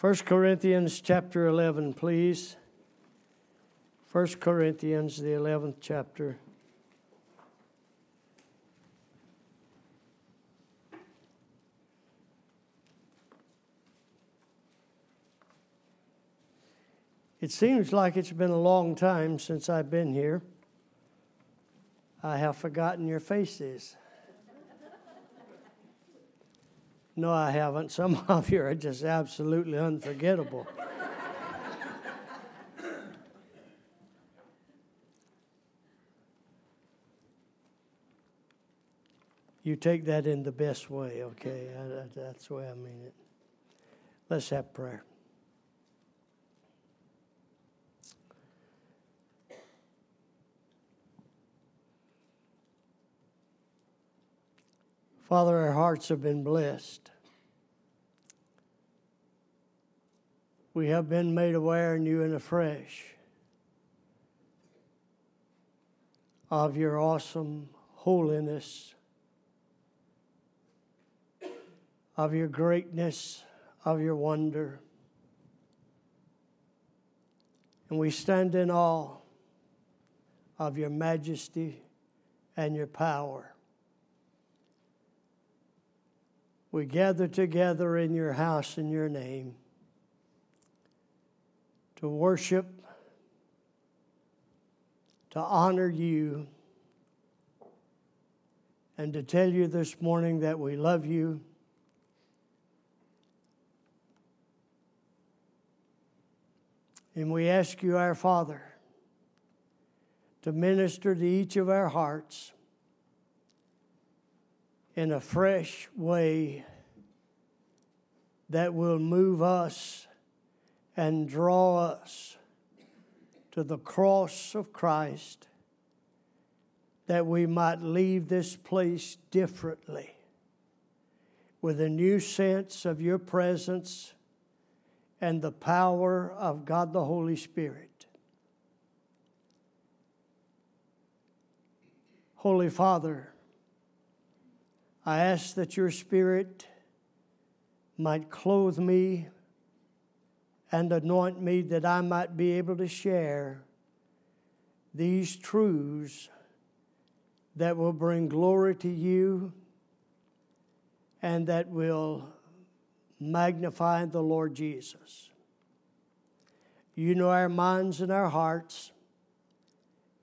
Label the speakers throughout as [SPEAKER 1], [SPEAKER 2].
[SPEAKER 1] 1 Corinthians chapter 11, please. 1 Corinthians, the 11th chapter. It seems like it's been a long time since I've been here. I have forgotten your faces. No, I haven't. Some of you are just absolutely unforgettable. you take that in the best way, okay? That's the way I mean it. Let's have prayer. Father, our hearts have been blessed. We have been made aware new and afresh of your awesome holiness, of your greatness, of your wonder. And we stand in awe of your majesty and your power. We gather together in your house in your name to worship, to honor you, and to tell you this morning that we love you. And we ask you, our Father, to minister to each of our hearts in a fresh way that will move us and draw us to the cross of Christ that we might leave this place differently with a new sense of your presence and the power of God the Holy Spirit. Holy Father, I ask that your Spirit might clothe me and anoint me that I might be able to share these truths that will bring glory to you and that will magnify the Lord Jesus. You know our minds and our hearts.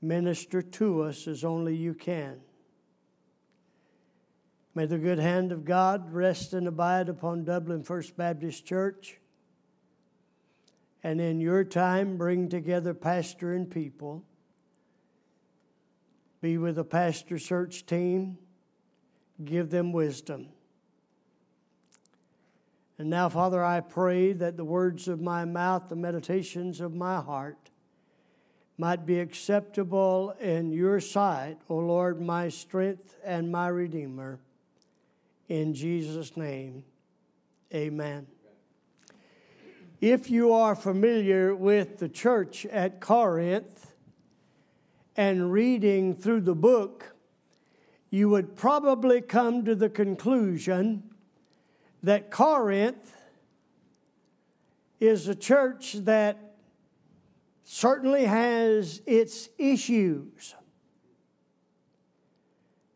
[SPEAKER 1] Minister to us as only you can. May the good hand of God rest and abide upon Dublin First Baptist Church. And in your time, bring together pastor and people. Be with the pastor search team. Give them wisdom. And now, Father, I pray that the words of my mouth, the meditations of my heart, might be acceptable in your sight, O Lord, my strength and my Redeemer. In Jesus' name, amen. If you are familiar with the church at Corinth and reading through the book, you would probably come to the conclusion that Corinth is a church that certainly has its issues.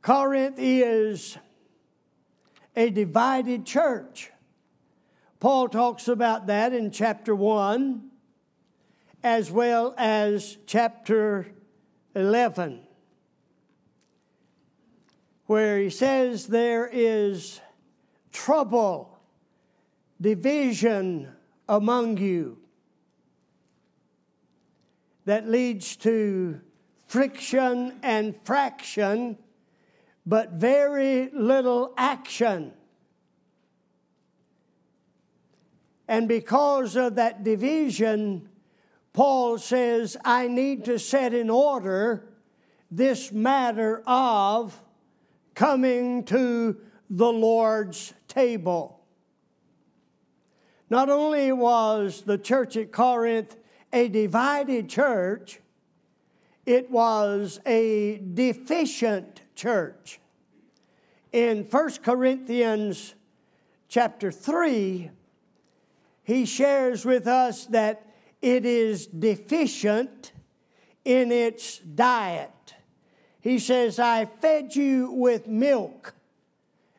[SPEAKER 1] Corinth is a divided church. Paul talks about that in chapter 1 as well as chapter 11, where he says there is trouble, division among you that leads to friction and fraction but very little action. And because of that division, Paul says, I need to set in order this matter of coming to the Lord's table. Not only was the church at Corinth a divided church, it was a deficient church. In 1 Corinthians chapter 3, he shares with us that it is deficient in its diet. He says, I fed you with milk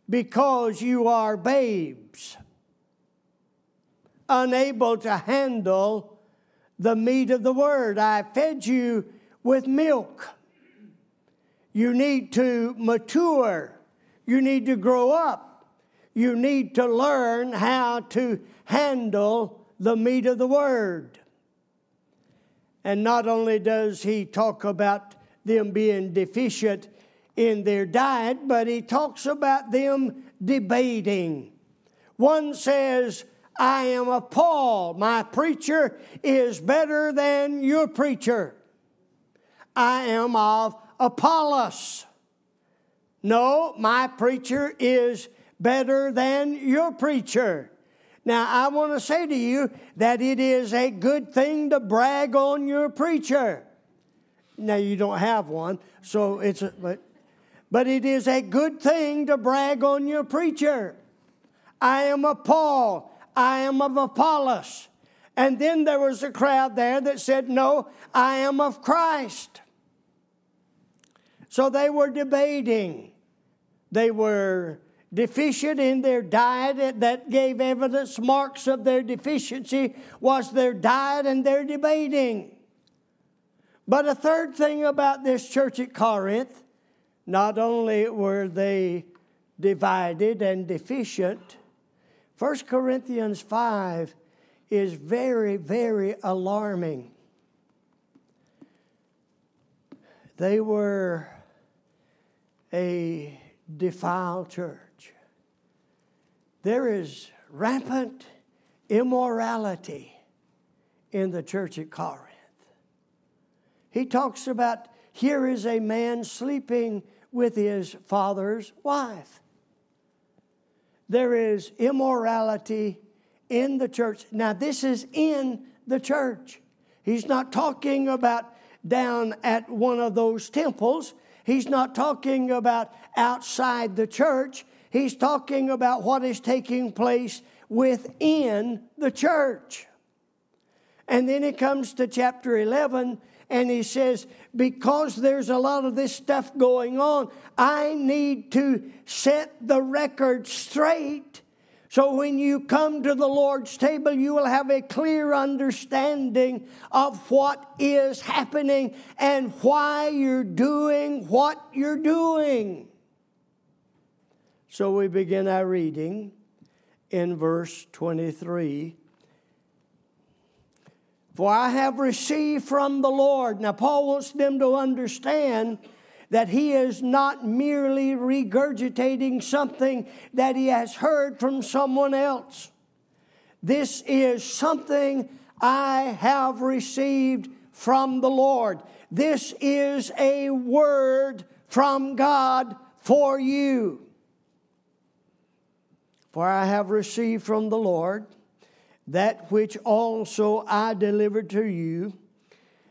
[SPEAKER 1] because you are babes, unable to handle the meat of the word. I fed you with milk. You need to mature. You need to grow up. You need to learn how to handle the meat of the word. And not only does he talk about them being deficient in their diet, but he talks about them debating. One says, I am of Paul. My preacher is better than your preacher. I am of Apollos. No, my preacher is better than your preacher. Now, I want to say to you that it is a good thing to brag on your preacher. Now, you don't have one, so it's, a, but, but it is a good thing to brag on your preacher. I am of Paul, I am of Apollos. And then there was a crowd there that said, No, I am of Christ. So they were debating. They were deficient in their diet. That gave evidence. Marks of their deficiency was their diet and their debating. But a third thing about this church at corinth not only were they divided and deficient 1 corinthians 5 is very very alarming. They were a defiled church there is rampant immorality in the church at Corinth. He talks about here is a man sleeping with his father's wife. There is immorality in the church. Now, this is in the church. He's not talking about down at one of those temples. He's not talking about outside the church. He's talking about what is taking place within the church. And then he comes to chapter 11 and he says, Because there's a lot of this stuff going on, I need to set the record straight. So when you come to the Lord's table, you will have a clear understanding of what is happening and why you're doing what you're doing. So we begin our reading in verse 23. For I have received from the Lord. Now, Paul wants them to understand that he is not merely regurgitating something that he has heard from someone else. This is something I have received from the Lord. This is a word from God for you. For I have received from the Lord that which also I delivered to you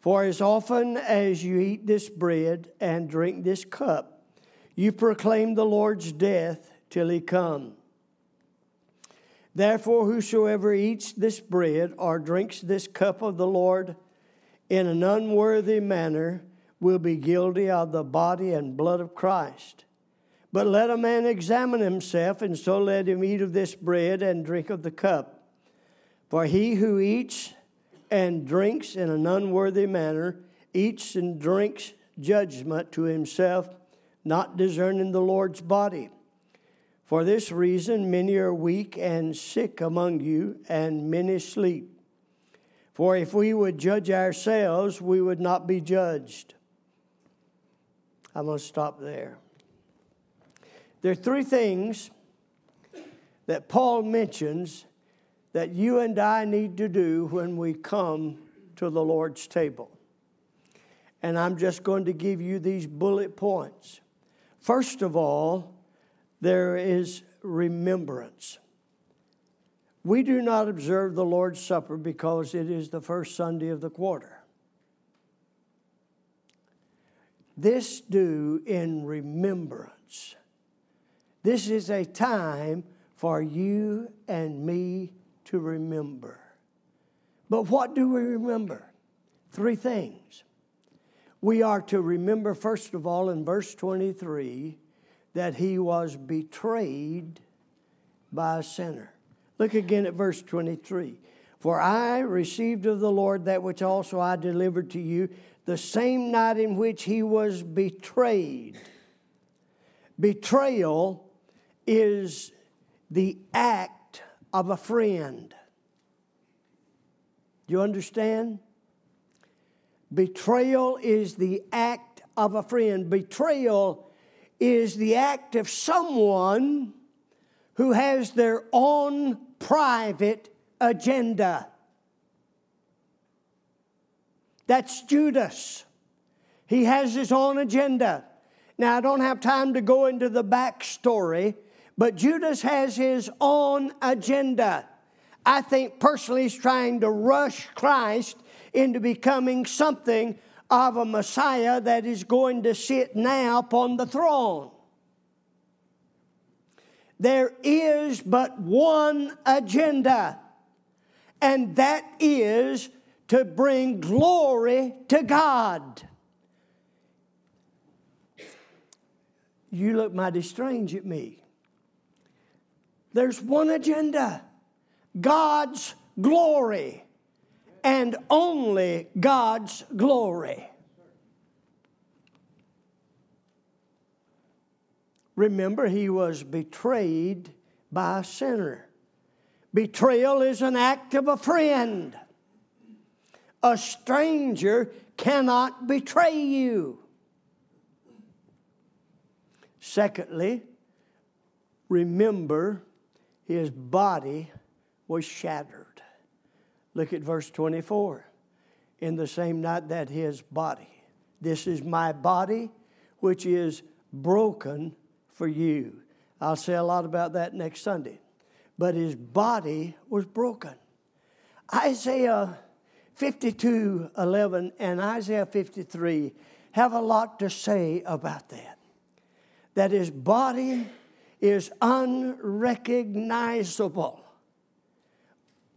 [SPEAKER 1] For as often as you eat this bread and drink this cup, you proclaim the Lord's death till he come. Therefore, whosoever eats this bread or drinks this cup of the Lord in an unworthy manner will be guilty of the body and blood of Christ. But let a man examine himself, and so let him eat of this bread and drink of the cup. For he who eats and drinks in an unworthy manner eats and drinks judgment to himself, not discerning the Lord's body. For this reason, many are weak and sick among you, and many sleep. For if we would judge ourselves, we would not be judged. I'm going to stop there. There are three things that Paul mentions that you and I need to do when we come to the Lord's table. And I'm just going to give you these bullet points. First of all, there is remembrance. We do not observe the Lord's Supper because it is the first Sunday of the quarter. This do in remembrance. This is a time for you and me to remember. But what do we remember? Three things. We are to remember, first of all, in verse 23, that he was betrayed by a sinner. Look again at verse 23. For I received of the Lord that which also I delivered to you the same night in which he was betrayed. Betrayal is the act of a friend. You understand? Betrayal is the act of a friend. Betrayal is the act of someone who has their own private agenda. That's Judas. He has his own agenda. Now, I don't have time to go into the backstory, but Judas has his own agenda. I think personally he's trying to rush Christ into becoming something of a Messiah that is going to sit now upon the throne. There is but one agenda, and that is to bring glory to God. You look mighty strange at me. There's one agenda God's glory and only God's glory. Remember, he was betrayed by a sinner. Betrayal is an act of a friend. A stranger cannot betray you. Secondly, remember his body was shattered. Look at verse 24. In the same night that his body, this is my body, which is broken for you. I'll say a lot about that next Sunday. But his body was broken. Isaiah 52 11 and Isaiah 53 have a lot to say about that. That his body is unrecognizable,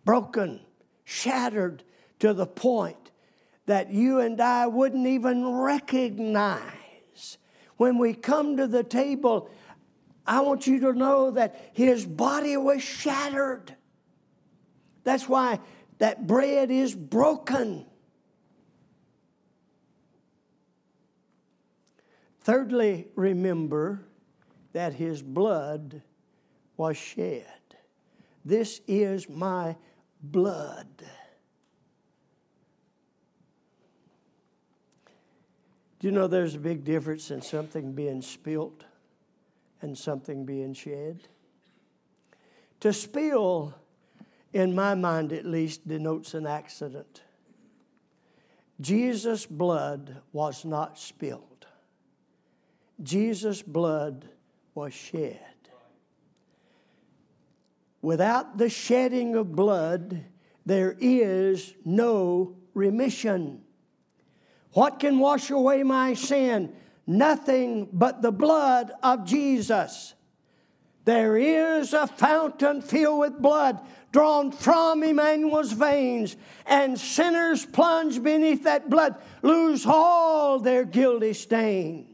[SPEAKER 1] broken, shattered to the point that you and I wouldn't even recognize. When we come to the table, I want you to know that his body was shattered. That's why that bread is broken. Thirdly, remember that his blood was shed. This is my blood. Do you know there's a big difference in something being spilt and something being shed? To spill, in my mind at least, denotes an accident. Jesus' blood was not spilled, Jesus' blood was shed. Without the shedding of blood, there is no remission. What can wash away my sin? Nothing but the blood of Jesus. There is a fountain filled with blood drawn from Emmanuel's veins, and sinners plunged beneath that blood lose all their guilty stain.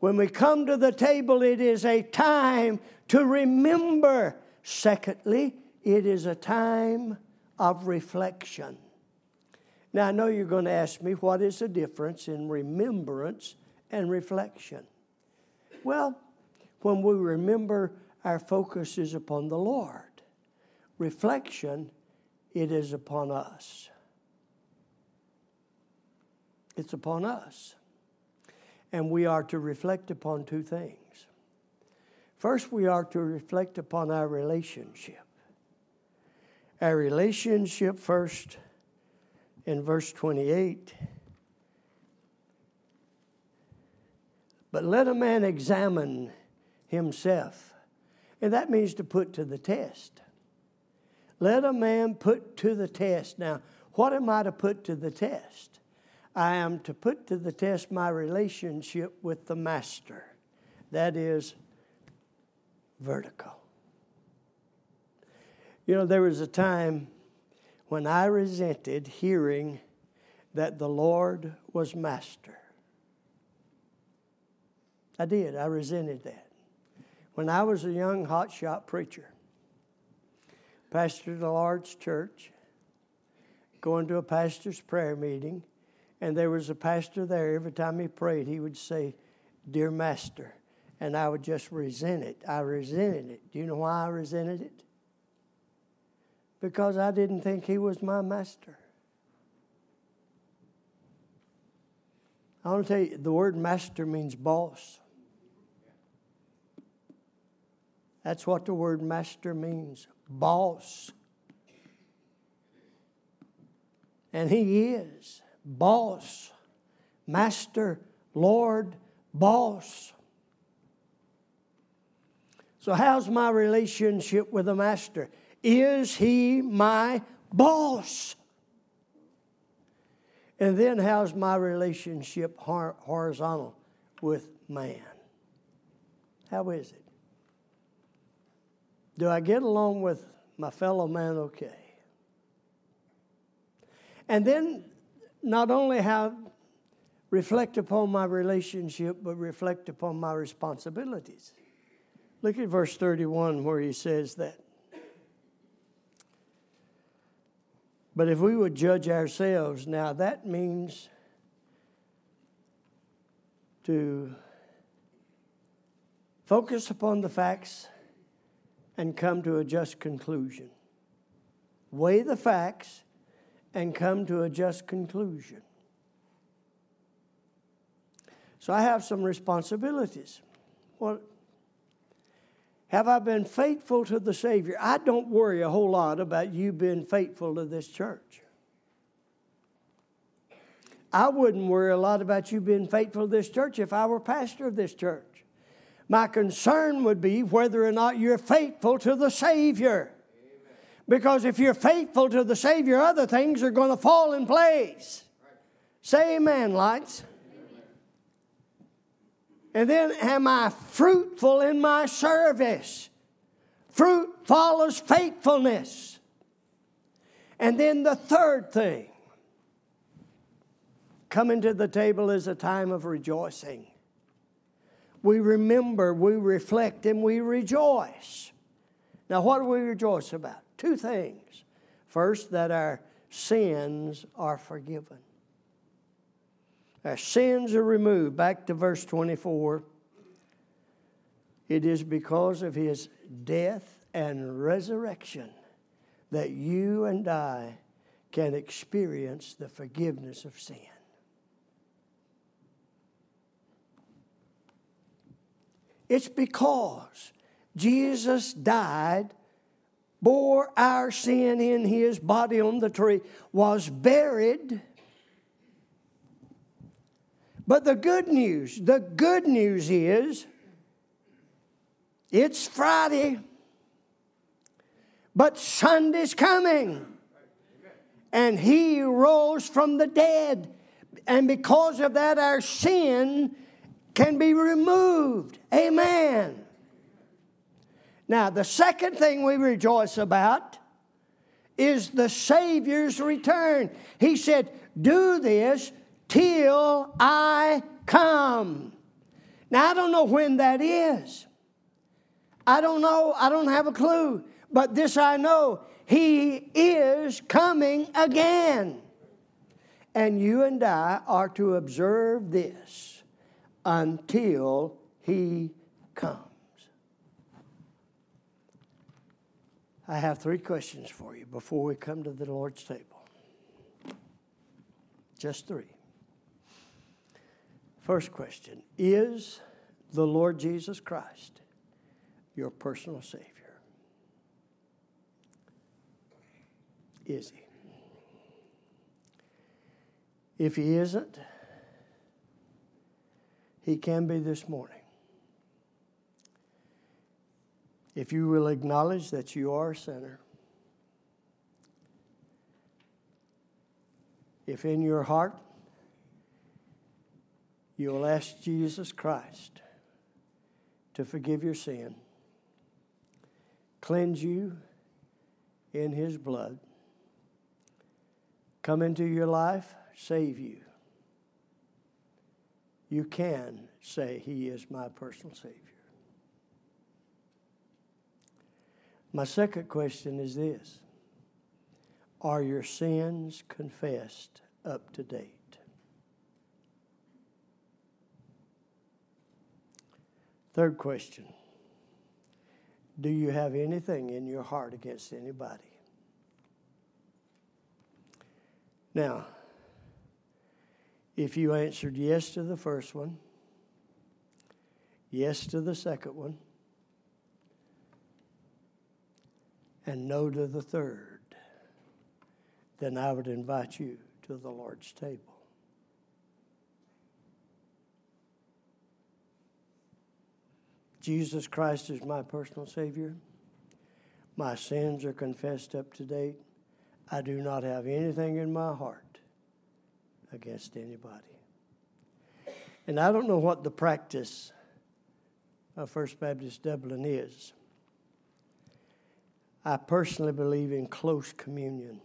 [SPEAKER 1] When we come to the table, it is a time to remember. Secondly, it is a time of reflection. Now, I know you're going to ask me what is the difference in remembrance and reflection? Well, when we remember, our focus is upon the Lord. Reflection, it is upon us. It's upon us. And we are to reflect upon two things. First, we are to reflect upon our relationship. Our relationship, first, in verse 28. But let a man examine himself. And that means to put to the test. Let a man put to the test. Now, what am I to put to the test? I am to put to the test my relationship with the Master. That is vertical. You know, there was a time when I resented hearing that the Lord was Master. I did. I resented that. When I was a young hotshot preacher, pastored a large church, going to a pastor's prayer meeting, and there was a pastor there. Every time he prayed, he would say, Dear Master. And I would just resent it. I resented it. Do you know why I resented it? Because I didn't think he was my master. I want to tell you, the word master means boss. That's what the word master means boss. And he is boss, master, Lord, boss. So, how's my relationship with the master? Is he my boss? And then, how's my relationship horizontal with man? How is it? Do I get along with my fellow man okay? And then not only have reflect upon my relationship, but reflect upon my responsibilities. Look at verse 31 where he says that. But if we would judge ourselves, now that means to focus upon the facts and come to a just conclusion. Weigh the facts and come to a just conclusion. So I have some responsibilities. Well, have I been faithful to the Savior? I don't worry a whole lot about you being faithful to this church. I wouldn't worry a lot about you being faithful to this church if I were pastor of this church. My concern would be whether or not you're faithful to the Savior. Because if you're faithful to the Savior, other things are going to fall in place. Say amen, lights. And then, am I fruitful in my service? Fruit follows faithfulness. And then the third thing coming to the table is a time of rejoicing. We remember, we reflect, and we rejoice. Now, what do we rejoice about? Two things. First, that our sins are forgiven. Our sins are removed. Back to verse 24. It is because of his death and resurrection that you and I can experience the forgiveness of sin. It's because Jesus died bore our sin in his body on the tree, was buried. But the good news, the good news is it's Friday, but Sunday's coming. And he rose from the dead. And because of that, our sin can be removed. Amen. Now, the second thing we rejoice about is the Savior's return. He said, Do this till I come. Now, I don't know when that is. I don't know. I don't have a clue. But this I know He is coming again. And you and I are to observe this until He comes. I have three questions for you before we come to the Lord's table. Just three. First question Is the Lord Jesus Christ your personal Savior? Is He? If He isn't, He can be this morning. If you will acknowledge that you are a sinner, if in your heart you will ask Jesus Christ to forgive your sin, cleanse you in His blood, come into your life, save you, you can say, He is my personal Savior. My second question is this Are your sins confessed up to date? Third question Do you have anything in your heart against anybody? Now, if you answered yes to the first one, yes to the second one, and no to the third, then I would invite you to the Lord's table. Jesus Christ is my personal Savior. My sins are confessed up to date. I do not have anything in my heart against anybody. And I don't know what the practice of First Baptist Dublin is. I personally believe in close communion.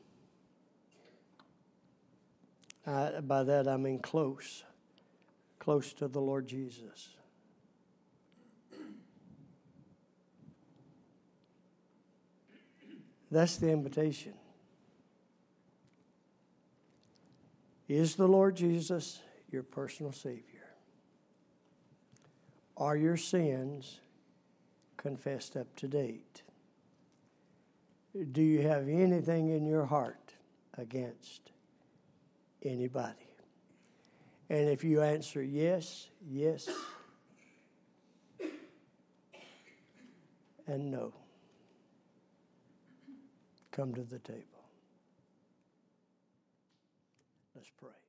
[SPEAKER 1] I, by that I mean close, close to the Lord Jesus. That's the invitation. Is the Lord Jesus your personal Savior? Are your sins confessed up to date? Do you have anything in your heart against anybody? And if you answer yes, yes, and no, come to the table. Let's pray.